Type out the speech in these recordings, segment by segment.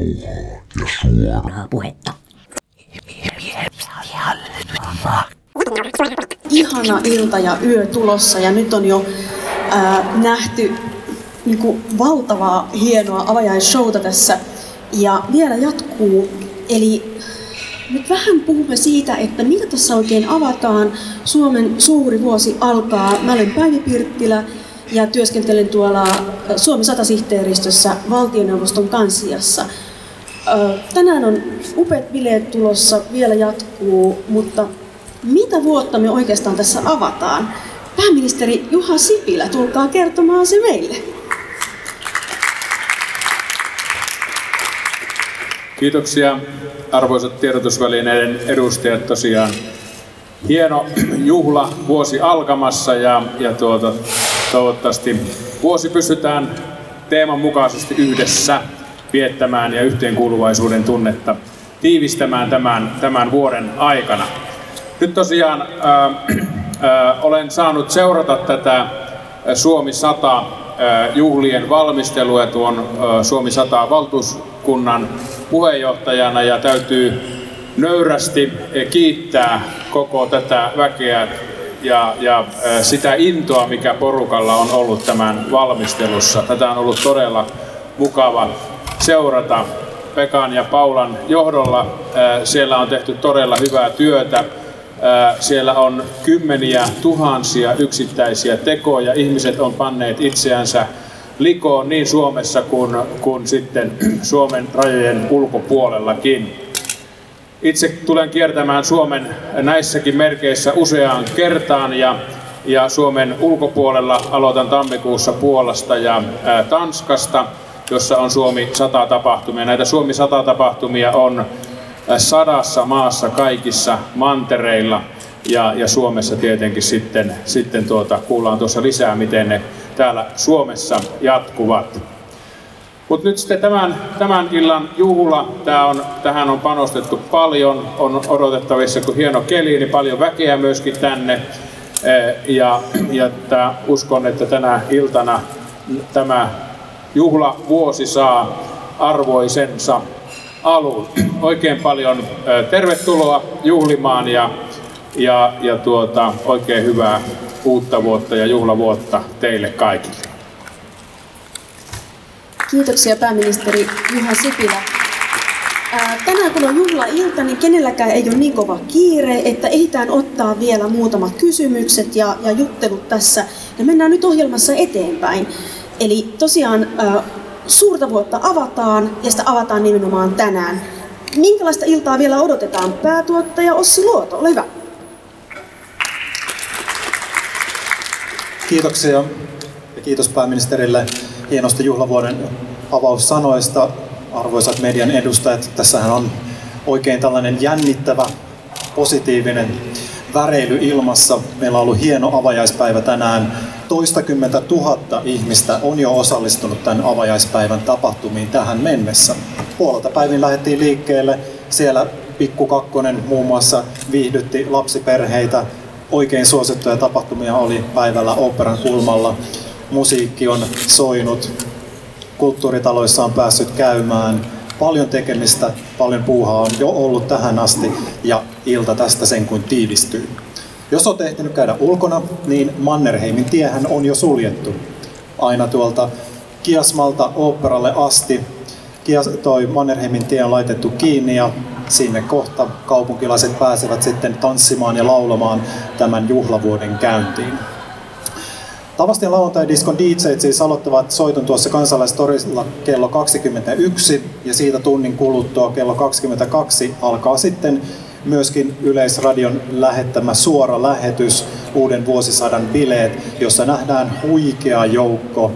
rauhaa ja suoraa puhetta. Ihana ilta ja yö tulossa ja nyt on jo ää, nähty niin kuin, valtavaa hienoa avajaisshowta tässä ja vielä jatkuu. Eli nyt vähän puhumme siitä, että mitä tässä oikein avataan. Suomen suuri vuosi alkaa. Mä olen Päivi Pirttilä ja työskentelen tuolla Suomen satasihteeristössä valtioneuvoston kansiassa. Tänään on upeat bileet tulossa, vielä jatkuu, mutta mitä vuotta me oikeastaan tässä avataan? Pääministeri Juha Sipilä, tulkaa kertomaan se meille. Kiitoksia arvoisat tiedotusvälineiden edustajat. Tosiaan hieno juhla vuosi alkamassa ja, ja tuota, toivottavasti vuosi pystytään teeman mukaisesti yhdessä viettämään ja yhteenkuuluvaisuuden tunnetta tiivistämään tämän, tämän vuoden aikana. Nyt tosiaan ää, ää, olen saanut seurata tätä Suomi 100 juhlien valmistelua tuon Suomi 100 valtuuskunnan puheenjohtajana ja täytyy nöyrästi kiittää koko tätä väkeä ja, ja sitä intoa, mikä porukalla on ollut tämän valmistelussa. Tätä on ollut todella mukava seurata Pekan ja Paulan johdolla. Siellä on tehty todella hyvää työtä. Siellä on kymmeniä tuhansia yksittäisiä tekoja. Ihmiset on panneet itseänsä likoon niin Suomessa kuin, kuin sitten Suomen rajojen ulkopuolellakin. Itse tulen kiertämään Suomen näissäkin merkeissä useaan kertaan ja, ja Suomen ulkopuolella aloitan tammikuussa Puolasta ja ää, Tanskasta, jossa on Suomi 100 tapahtumia. Näitä Suomi 100 tapahtumia on sadassa maassa kaikissa mantereilla ja, ja Suomessa tietenkin sitten, sitten tuota, kuullaan tuossa lisää, miten ne täällä Suomessa jatkuvat. Mutta nyt sitten tämän, tämän illan juhla, tää on, tähän on panostettu paljon, on odotettavissa kun hieno keli, niin paljon väkeä myöskin tänne. Eh, ja, ja tää, uskon, että tänä iltana tämä juhlavuosi saa arvoisensa alun. Oikein paljon tervetuloa juhlimaan ja, ja, ja tuota, oikein hyvää uutta vuotta ja juhlavuotta teille kaikille. Kiitoksia pääministeri Juha Sipilä. Tänään kun on juhlailta, niin kenelläkään ei ole niin kova kiire, että ehditään ottaa vielä muutamat kysymykset ja, ja juttelut tässä. Ja mennään nyt ohjelmassa eteenpäin. Eli tosiaan suurta vuotta avataan ja sitä avataan nimenomaan tänään. Minkälaista iltaa vielä odotetaan? Päätuottaja Ossi Luoto, ole hyvä. Kiitoksia ja kiitos pääministerille hienosta juhlavuoden avaussanoista. Arvoisat median edustajat, tässähän on oikein tällainen jännittävä, positiivinen väreily ilmassa. Meillä on ollut hieno avajaispäivä tänään. Toistakymmentä tuhatta ihmistä on jo osallistunut tämän avajaispäivän tapahtumiin tähän mennessä. Puolelta päivin lähdettiin liikkeelle. Siellä Pikku Kakkonen muun muassa viihdytti lapsiperheitä, oikein suosittuja tapahtumia oli päivällä operan kulmalla. Musiikki on soinut, kulttuuritaloissa on päässyt käymään. Paljon tekemistä, paljon puuhaa on jo ollut tähän asti ja ilta tästä sen kuin tiivistyy. Jos on ehtinyt käydä ulkona, niin Mannerheimin tiehän on jo suljettu. Aina tuolta Kiasmalta operalle asti Kias, toi Mannerheimin tie on laitettu kiinni ja sinne kohta kaupunkilaiset pääsevät sitten tanssimaan ja laulamaan tämän juhlavuoden käyntiin. Tavasti lauantai-diskon DJ siis aloittavat soiton tuossa kansalaistorilla kello 21 ja siitä tunnin kuluttua kello 22 alkaa sitten myöskin Yleisradion lähettämä suora lähetys uuden vuosisadan bileet, jossa nähdään huikea joukko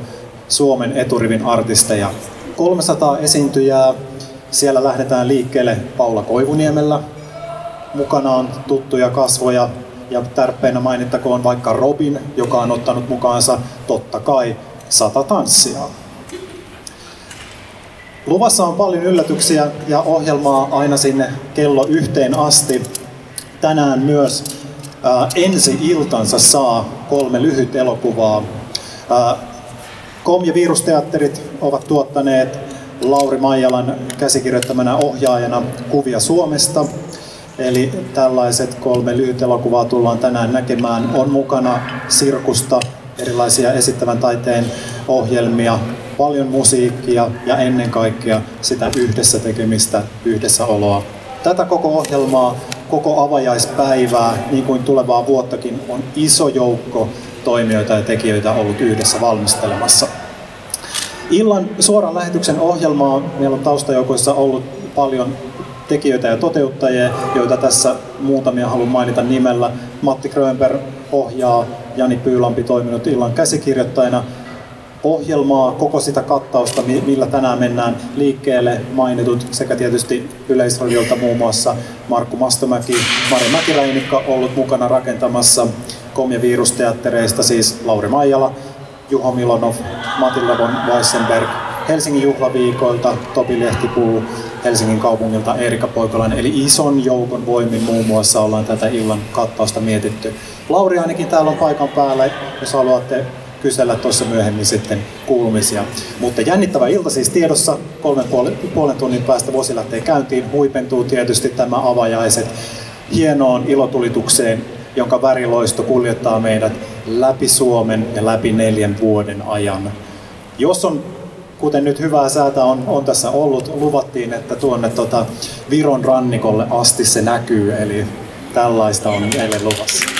Suomen eturivin artisteja. 300 esiintyjää siellä lähdetään liikkeelle Paula Koivuniemellä. Mukana on tuttuja kasvoja ja tärppeinä mainittakoon vaikka Robin, joka on ottanut mukaansa totta kai sata tanssia. Luvassa on paljon yllätyksiä ja ohjelmaa aina sinne kello yhteen asti. Tänään myös ää, ensi iltansa saa kolme lyhyt elokuvaa. Ää, Kom ja Virusteatterit ovat tuottaneet Lauri Maijalan käsikirjoittamana ohjaajana Kuvia Suomesta. Eli tällaiset kolme lyhytelokuvaa tullaan tänään näkemään. On mukana sirkusta, erilaisia esittävän taiteen ohjelmia, paljon musiikkia ja ennen kaikkea sitä yhdessä tekemistä, yhdessäoloa. Tätä koko ohjelmaa, koko avajaispäivää, niin kuin tulevaa vuottakin, on iso joukko toimijoita ja tekijöitä ollut yhdessä valmistelemassa. Illan suoran lähetyksen ohjelmaa meillä on taustajoukoissa ollut paljon tekijöitä ja toteuttajia, joita tässä muutamia haluan mainita nimellä. Matti Grönberg ohjaa, Jani Pyylampi toiminut illan käsikirjoittajana. Ohjelmaa, koko sitä kattausta, millä tänään mennään liikkeelle, mainitut sekä tietysti Yleisradiolta muun muassa Markku Mastomäki, Mari Mäkiläinikka ollut mukana rakentamassa Kom- ja virusteattereista, siis Lauri Maijala, Juho Milonov, Matilda von Weissenberg, Helsingin juhlaviikoilta Topi Lehtipuu, Helsingin kaupungilta Erika Poikolainen. Eli ison joukon voimin muun muassa ollaan tätä illan kattausta mietitty. Lauri ainakin täällä on paikan päällä, jos haluatte kysellä tuossa myöhemmin sitten kuulumisia. Mutta jännittävä ilta siis tiedossa. Kolmen puolen tunnin päästä vuosi lähtee käyntiin. Huipentuu tietysti tämä avajaiset hienoon ilotulitukseen, jonka väriloisto kuljettaa meidät läpi Suomen ja läpi neljän vuoden ajan. Jos on kuten nyt hyvää säätä on, on tässä ollut, luvattiin, että tuonne tota Viron rannikolle asti se näkyy, eli tällaista on meille luvassa.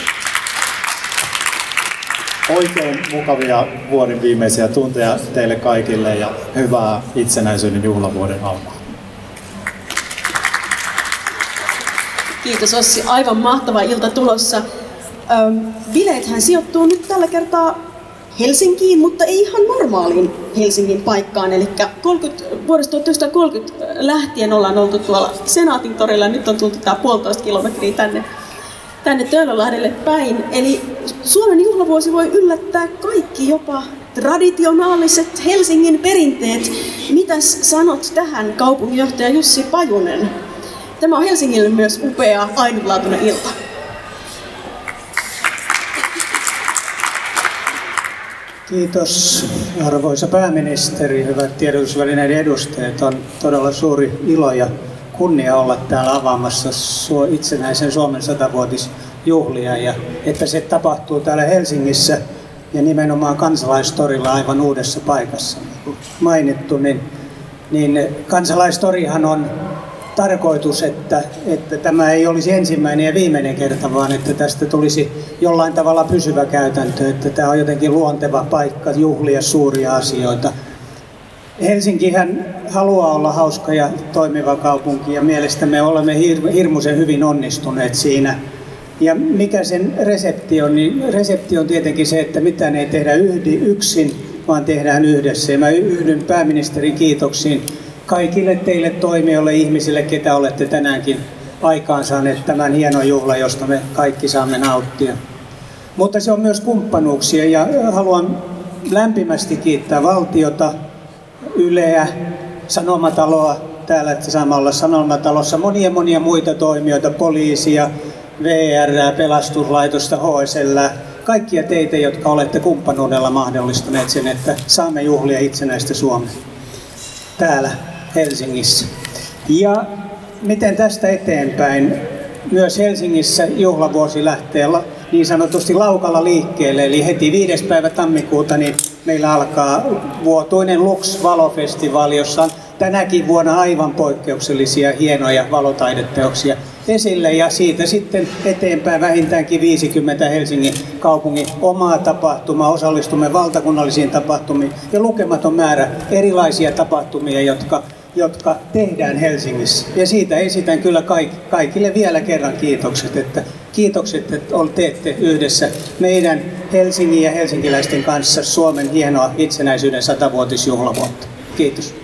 Oikein mukavia vuoden viimeisiä tunteja teille kaikille ja hyvää itsenäisyyden juhlavuoden alkaa. Kiitos Ossi, aivan mahtava ilta tulossa. bileethän sijoittuu nyt tällä kertaa Helsinkiin, mutta ei ihan normaaliin Helsingin paikkaan. Eli 30, vuodesta 1930 lähtien ollaan oltu tuolla Senaatin torilla, nyt on tultu tämä puolitoista kilometriä tänne, tänne Töölölahdelle päin. Eli Suomen juhlavuosi voi yllättää kaikki, jopa traditionaaliset Helsingin perinteet. Mitäs sanot tähän, kaupunginjohtaja Jussi Pajunen? Tämä on Helsingille myös upea, ainutlaatuinen ilta. Kiitos arvoisa pääministeri, hyvät tiedotusvälineiden edustajat. On todella suuri ilo ja kunnia olla täällä avaamassa itsenäisen Suomen satavuotisjuhlia ja että se tapahtuu täällä Helsingissä ja nimenomaan kansalaistorilla aivan uudessa paikassa. Niin mainittu, niin, niin kansalaistorihan on tarkoitus, että, että tämä ei olisi ensimmäinen ja viimeinen kerta, vaan että tästä tulisi jollain tavalla pysyvä käytäntö, että tämä on jotenkin luonteva paikka juhlia suuria asioita. Helsinkihän haluaa olla hauska ja toimiva kaupunki ja mielestämme olemme hir- hirmuisen hyvin onnistuneet siinä. Ja mikä sen resepti on, niin resepti on tietenkin se, että mitään ei tehdä yhdi, yksin, vaan tehdään yhdessä. Ja mä yhdyn pääministerin kiitoksiin kaikille teille toimijoille, ihmisille, ketä olette tänäänkin aikaansaaneet tämän hienon juhlan, josta me kaikki saamme nauttia. Mutta se on myös kumppanuuksia ja haluan lämpimästi kiittää valtiota, Yleä, Sanomataloa, täällä saamme olla Sanomatalossa, monia monia muita toimijoita, poliisia, VR, pelastuslaitosta, HSL, kaikkia teitä, jotka olette kumppanuudella mahdollistaneet sen, että saamme juhlia itsenäistä Suomea täällä Helsingissä. Ja miten tästä eteenpäin? Myös Helsingissä juhlavuosi lähtee niin sanotusti laukalla liikkeelle, eli heti 5. päivä tammikuuta niin meillä alkaa vuotuinen Lux Valofestivaali, jossa on tänäkin vuonna aivan poikkeuksellisia hienoja valotaideteoksia esille ja siitä sitten eteenpäin vähintäänkin 50 Helsingin kaupungin omaa tapahtumaa, osallistumme valtakunnallisiin tapahtumiin ja lukematon määrä erilaisia tapahtumia, jotka jotka tehdään Helsingissä. Ja siitä esitän kyllä kaikille vielä kerran kiitokset, että kiitokset, että teette yhdessä meidän Helsingin ja helsinkiläisten kanssa Suomen hienoa itsenäisyyden satavuotisjuhlavuotta. Kiitos.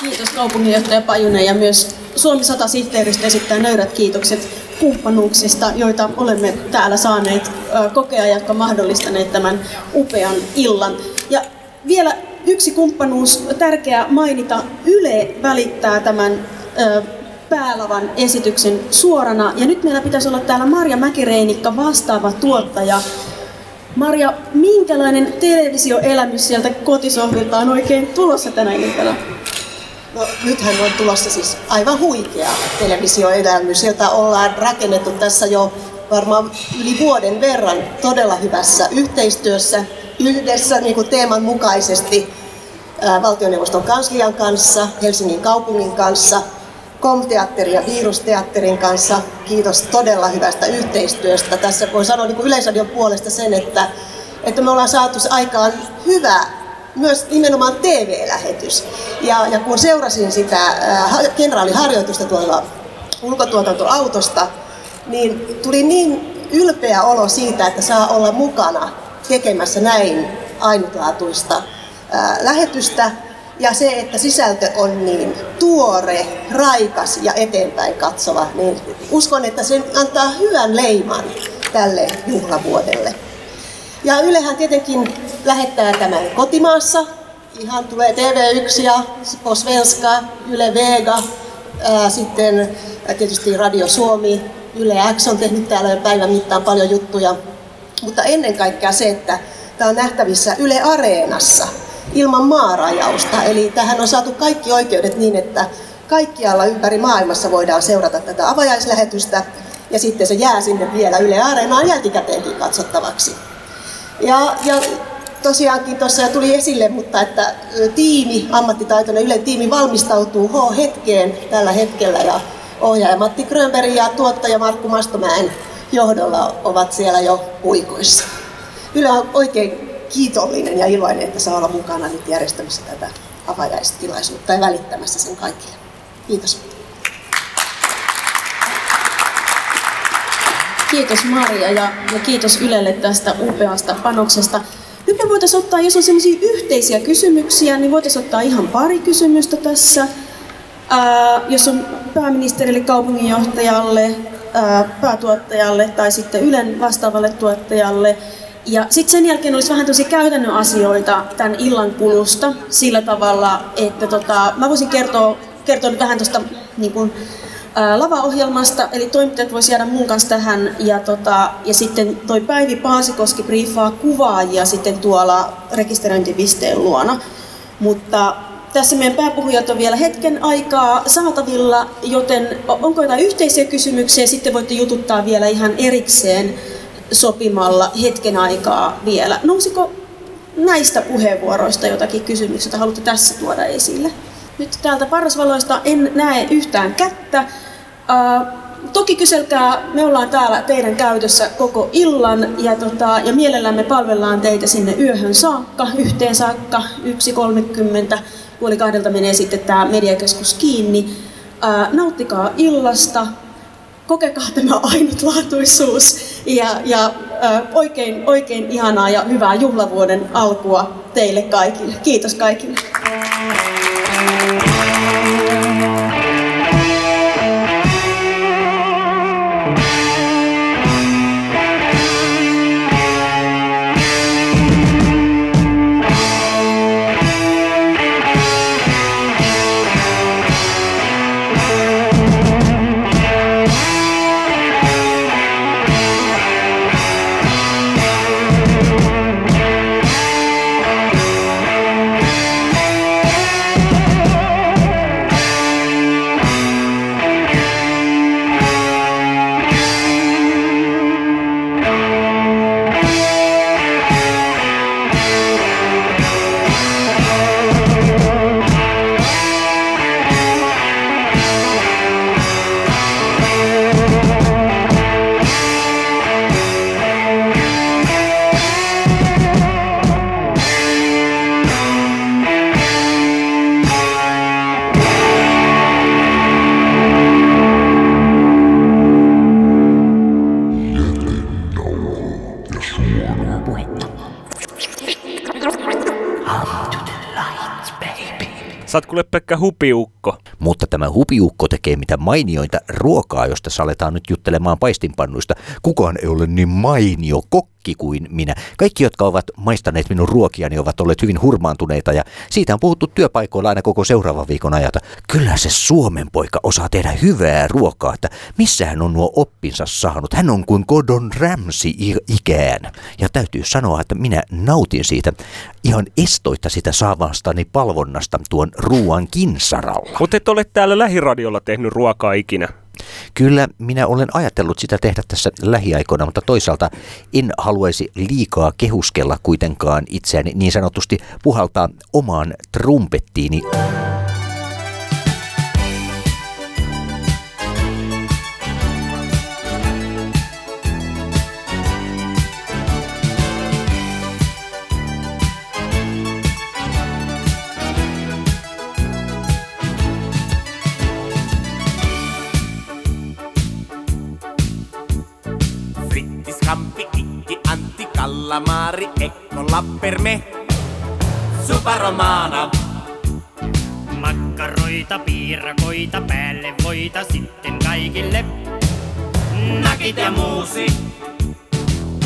Kiitos kaupunginjohtaja Pajunen ja myös Suomi 100 sihteeristä esittää nöyrät kiitokset kumppanuuksista, joita olemme täällä saaneet kokea, jotka mahdollistaneet tämän upean illan. Ja vielä yksi kumppanuus tärkeä mainita. Yle välittää tämän päälavan esityksen suorana. Ja nyt meillä pitäisi olla täällä Marja Mäkireinikka vastaava tuottaja. Maria, minkälainen televisioelämys sieltä kotisohvilta on oikein tulossa tänä iltana? No, nythän on tulossa siis aivan huikea televisioelämys, jota ollaan rakennettu tässä jo varmaan yli vuoden verran todella hyvässä yhteistyössä yhdessä niin kuin teeman mukaisesti valtioneuvoston kanslian kanssa, Helsingin kaupungin kanssa, Komteatterin ja Virusteatterin kanssa. Kiitos todella hyvästä yhteistyöstä. Tässä voi sanoa niin Yleisradion puolesta sen, että, että me ollaan saatu aikaan hyvä myös nimenomaan TV-lähetys. Ja, ja kun seurasin sitä äh, kenraaliharjoitusta tuolla ulkotuotantoautosta, niin tuli niin ylpeä olo siitä, että saa olla mukana tekemässä näin ainutlaatuista ää, lähetystä. Ja se, että sisältö on niin tuore, raikas ja eteenpäin katsova, niin uskon, että se antaa hyvän leiman tälle juhlavuodelle. Ja Ylehän tietenkin lähettää tämän kotimaassa. Ihan tulee TV1 ja Posvenska, Yle Vega, ää, sitten tietysti Radio Suomi, Yle X on tehnyt täällä jo päivän mittaan paljon juttuja. Mutta ennen kaikkea se, että tämä on nähtävissä Yle Areenassa ilman maarajausta. Eli tähän on saatu kaikki oikeudet niin, että kaikkialla ympäri maailmassa voidaan seurata tätä avajaislähetystä ja sitten se jää sinne vielä Yle Areenaan jälkikäteenkin katsottavaksi. Ja, ja tosiaankin tuossa tuli esille, mutta että tiimi, ammattitaitoinen Yle tiimi valmistautuu H-hetkeen tällä hetkellä ja ohjaaja Matti Grönberg ja tuottaja Markku Mastomäen johdolla ovat siellä jo puikoissa. Yle on oikein kiitollinen ja iloinen, että saa olla mukana nyt järjestämässä tätä avajaistilaisuutta ja välittämässä sen kaikille. Kiitos. Kiitos Maria ja, ja kiitos Ylelle tästä upeasta panoksesta. Nyt me voitaisiin ottaa, jos on sellaisia yhteisiä kysymyksiä, niin voitaisiin ottaa ihan pari kysymystä tässä. Ää, jos on pääministerille, kaupunginjohtajalle, ää, päätuottajalle tai sitten Ylen vastaavalle tuottajalle. Ja sitten sen jälkeen olisi vähän tosi käytännön asioita tämän illan kulusta sillä tavalla, että tota, mä voisin kertoa, kertoa nyt vähän tuosta niin kuin, lavaohjelmasta, eli toimittajat voisi jäädä mun kanssa tähän, ja, tota, ja sitten toi Päivi Paasikoski briefaa kuvaajia sitten tuolla rekisteröintipisteen luona. Mutta tässä meidän pääpuhujat on vielä hetken aikaa saatavilla, joten onko jotain yhteisiä kysymyksiä, sitten voitte jututtaa vielä ihan erikseen sopimalla hetken aikaa vielä. Nousiko näistä puheenvuoroista jotakin kysymyksiä, joita haluatte tässä tuoda esille? Nyt täältä parrasvaloista en näe yhtään kättä. Uh, toki kyselkää, me ollaan täällä teidän käytössä koko illan ja, tota, ja mielellämme palvellaan teitä sinne yöhön saakka, yhteen saakka, 1.30 puoli kahdelta menee sitten tämä mediakeskus kiinni. Ää, nauttikaa illasta, kokekaa tämä ainutlaatuisuus ja, ja ää, oikein, oikein ihanaa ja hyvää juhlavuoden alkua teille kaikille. Kiitos kaikille. película Pekka hupiukko. Mutta tämä hupiukko tekee mitä mainioita ruokaa, josta saletaan nyt juttelemaan paistinpannuista. Kukaan ei ole niin mainio kokki kuin minä. Kaikki, jotka ovat maistaneet minun ruokiani, ovat olleet hyvin hurmaantuneita ja siitä on puhuttu työpaikoilla aina koko seuraavan viikon ajata. Kyllä se Suomen poika osaa tehdä hyvää ruokaa, että missä hän on nuo oppinsa saanut. Hän on kuin Gordon Ramsay ikään. Ja täytyy sanoa, että minä nautin siitä ihan estoitta sitä saavastani palvonnasta tuon ruoan kinsaralla. Mutta et ole täällä lähiradiolla tehnyt ruokaa ikinä. Kyllä minä olen ajatellut sitä tehdä tässä lähiaikoina, mutta toisaalta en haluaisi liikaa kehuskella kuitenkaan itseäni niin sanotusti puhaltaa omaan trumpettiini. Kallamari, Ekkola per me. Superomana. Makkaroita, piirakoita, päälle voita sitten kaikille. Nakit ja muusi.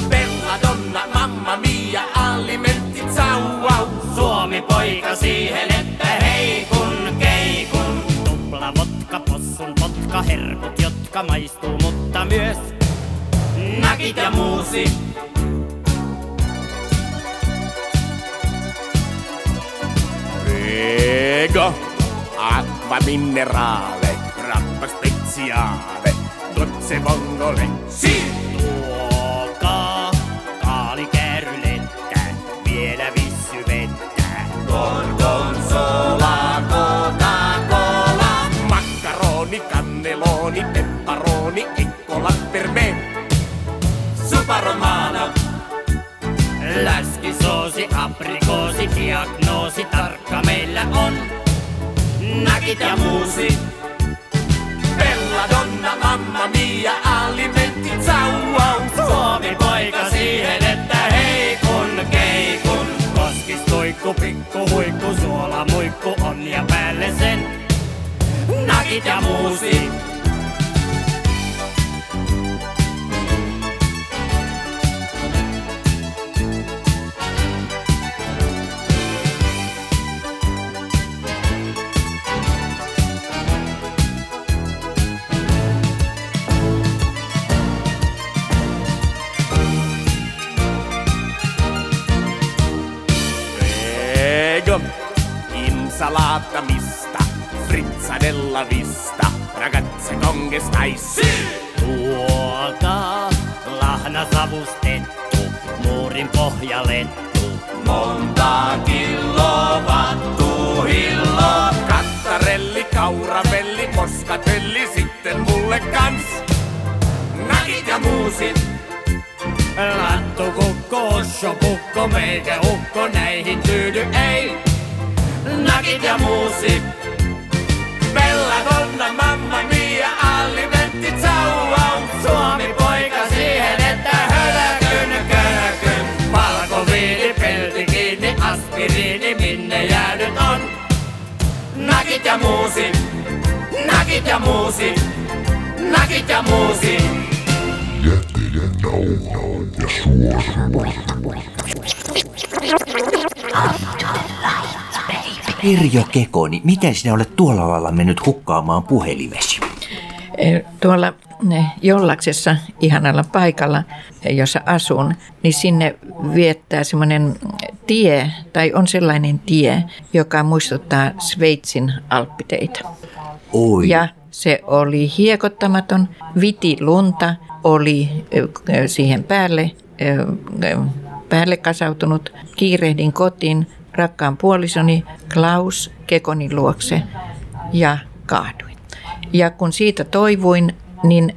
Belladonna, mamma mia, alimentti, wow. Suomi poika siihen, että hei kun keikun. Tupla vodka, possun potka, herkut, jotka maistuu, mutta myös nakit ja muusi. Prego, acqua minerale, grappa speziale, dolce vongole. Sì! Ja muusi. Belladonna, mamma mia, alimentti, wow. Suomi poika siihen, että hei kun keikun. Koskis tuikku, pikku huikku, suola muikku on ja päälle sen. Nakit ja muusi. Osso pukko, meikä ukko näihin tyydy ei. nakit ja muusit. Belladonna, mamma mia, alimentti, wow. Suomi poika siihen, että hölkyn kölkyn. Valkoviini, pelti kiinni, aspiriini, minne jäänyt on. Nakit ja muusit, nakit ja muusit, nakit ja muusit. Jätteiden nauha ja. Pirjo Kekoni, miten sinä olet tuolla lailla mennyt hukkaamaan puhelimesi? Eh, Tuolla Jollaksessa ihanalla paikalla, eh, jossa asun, niin sinne viettää semmoinen tie, tai on sellainen tie, joka muistuttaa Sveitsin alppiteitä. Oi, Ja se oli hiekottamaton, viti lunta oli siihen päälle, päälle kasautunut. Kiirehdin kotiin rakkaan puolisoni Klaus Kekonin luokse ja kaaduin. Ja kun siitä toivuin, niin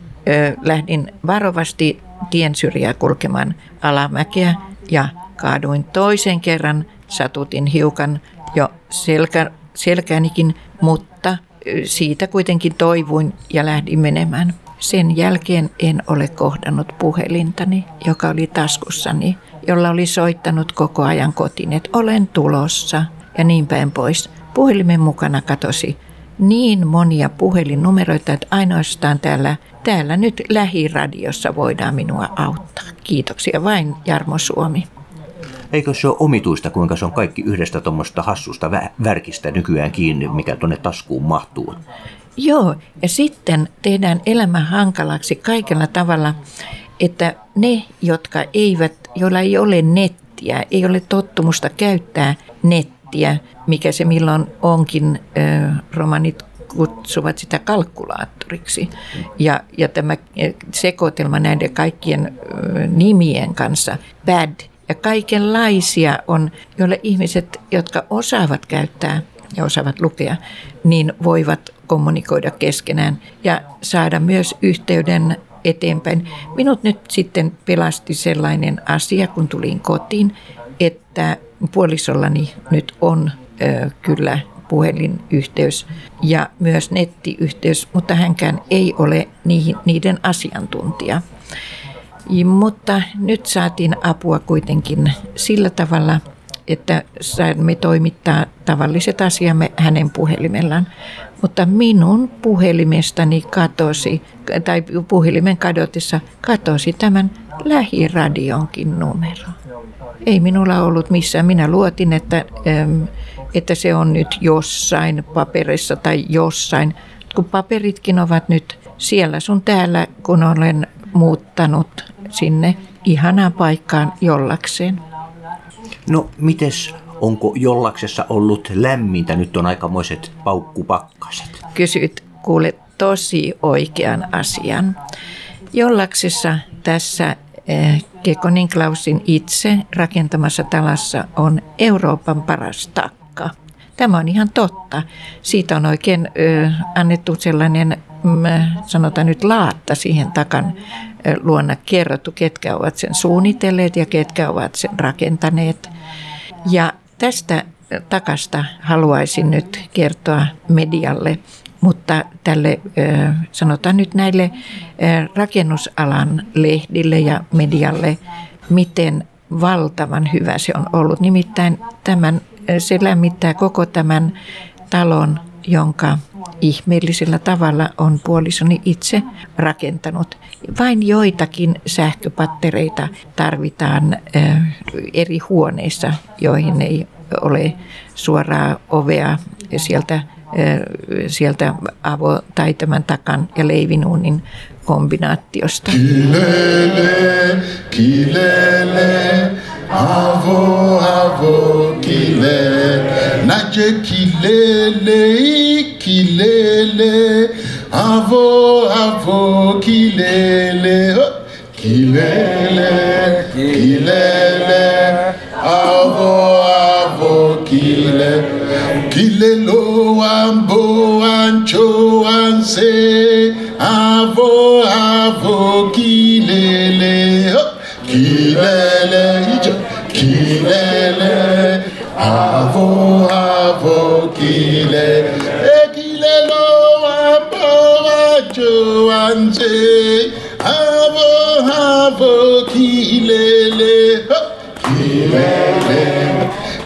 lähdin varovasti tien syrjää kulkemaan alamäkeä ja kaaduin toisen kerran. Satutin hiukan jo selkä, selkäänikin, mutta siitä kuitenkin toivuin ja lähdin menemään. Sen jälkeen en ole kohdannut puhelintani, joka oli taskussani, jolla oli soittanut koko ajan kotiin, että olen tulossa ja niin päin pois. Puhelimen mukana katosi niin monia puhelinnumeroita, että ainoastaan täällä täällä nyt lähiradiossa voidaan minua auttaa. Kiitoksia vain Jarmo Suomi. Eikö se ole omituista, kuinka se on kaikki yhdestä tuommoista hassusta vä- värkistä nykyään kiinni, mikä tuonne taskuun mahtuu? Joo, ja sitten tehdään elämä hankalaksi kaikella tavalla, että ne, jotka eivät, joilla ei ole nettiä, ei ole tottumusta käyttää nettiä, mikä se milloin onkin, romanit kutsuvat sitä kalkulaattoriksi. Ja, ja tämä sekoitelma näiden kaikkien nimien kanssa, bad ja kaikenlaisia on, joille ihmiset, jotka osaavat käyttää ja osaavat lukea, niin voivat kommunikoida keskenään ja saada myös yhteyden eteenpäin. Minut nyt sitten pelasti sellainen asia, kun tulin kotiin, että puolisollani nyt on ö, kyllä puhelinyhteys ja myös nettiyhteys, mutta hänkään ei ole niihin, niiden asiantuntija. Mutta nyt saatiin apua kuitenkin sillä tavalla, että saimme toimittaa tavalliset asiamme hänen puhelimellaan. Mutta minun puhelimestani katosi, tai puhelimen kadotessa katosi tämän lähiradionkin numero. Ei minulla ollut missään. Minä luotin, että, että se on nyt jossain paperissa tai jossain. Kun paperitkin ovat nyt siellä sun täällä, kun olen muuttanut sinne ihanaan paikkaan jollakseen. No, mites, onko jollaksessa ollut lämmintä? Nyt on aikamoiset paukkupakkaset. Kysyt kuule tosi oikean asian. Jollaksessa tässä eh, Kekonin Klausin itse rakentamassa talassa on Euroopan paras takka. Tämä on ihan totta. Siitä on oikein ö, annettu sellainen, sanotaan nyt laatta siihen takan luona kerrottu, ketkä ovat sen suunnitelleet ja ketkä ovat sen rakentaneet. Ja tästä takasta haluaisin nyt kertoa medialle, mutta tälle sanotaan nyt näille rakennusalan lehdille ja medialle, miten valtavan hyvä se on ollut. Nimittäin tämän, se lämmittää koko tämän talon, jonka ihmeellisellä tavalla on puolisoni itse rakentanut. Vain joitakin sähköpattereita tarvitaan eri huoneissa, joihin ei ole suoraa ovea sieltä, sieltä avo- tai tämän takan ja leivinuunin kombinaatiosta. Kilele, kilele, avo, avo, kilele. Naje kilele, kilele, avo, avo, kilele. Oh, Kilele, kilele, avo, avo, kilele. Kilelo, ambo, ancho, anse, avo, avo, kilele. Oh, Kilele,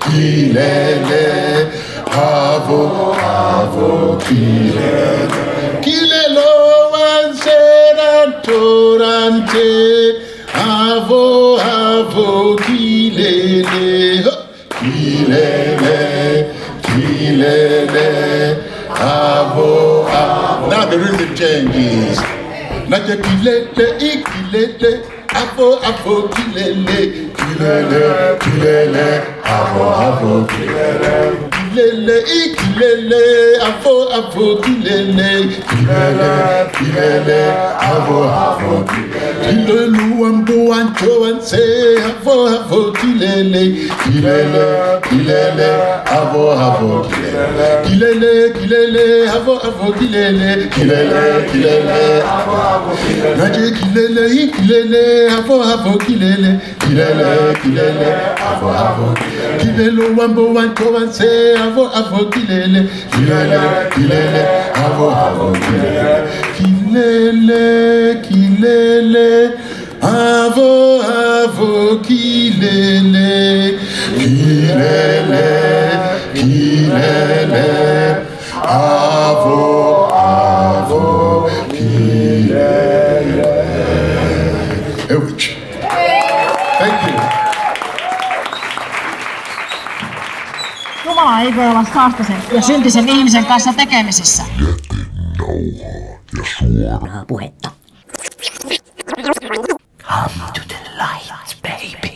kilele, avo, avo, kilele. Kilelo, anserantorante, avo, avo, kilele. Oh, Kilele, kilele, avo, avo. Now the rhythm changes. Naja kilele, ikilele, avo, avo, kilele, kilele, kilele, avo, avo, kilele. Kilele, ikilele, avo, avo, kilele, kilele, kilele, avo, avo, kilele. Kilelu, ambo, ancho, anse, avo, avo, kilele, kilele, kilele, avo, avo, kilele. Kilele, kilele, avo, avo, kilele, kilele, kilele, avo, avo, kilele. Naje kilele, ikilele, avo, avo, kilele, kilele, kilele, avo, avo, kilele. avo avo Quilele Quilele Quilele avo avo Quilele Quilele Quilele avo avo Quilele kilele kilele. Avo avo kilele. Eu te kukaan ei voi olla saastaisen ja syntisen ihmisen kanssa tekemisissä. Jätin nauhaa ja suoraa puhetta. Come to the light, baby.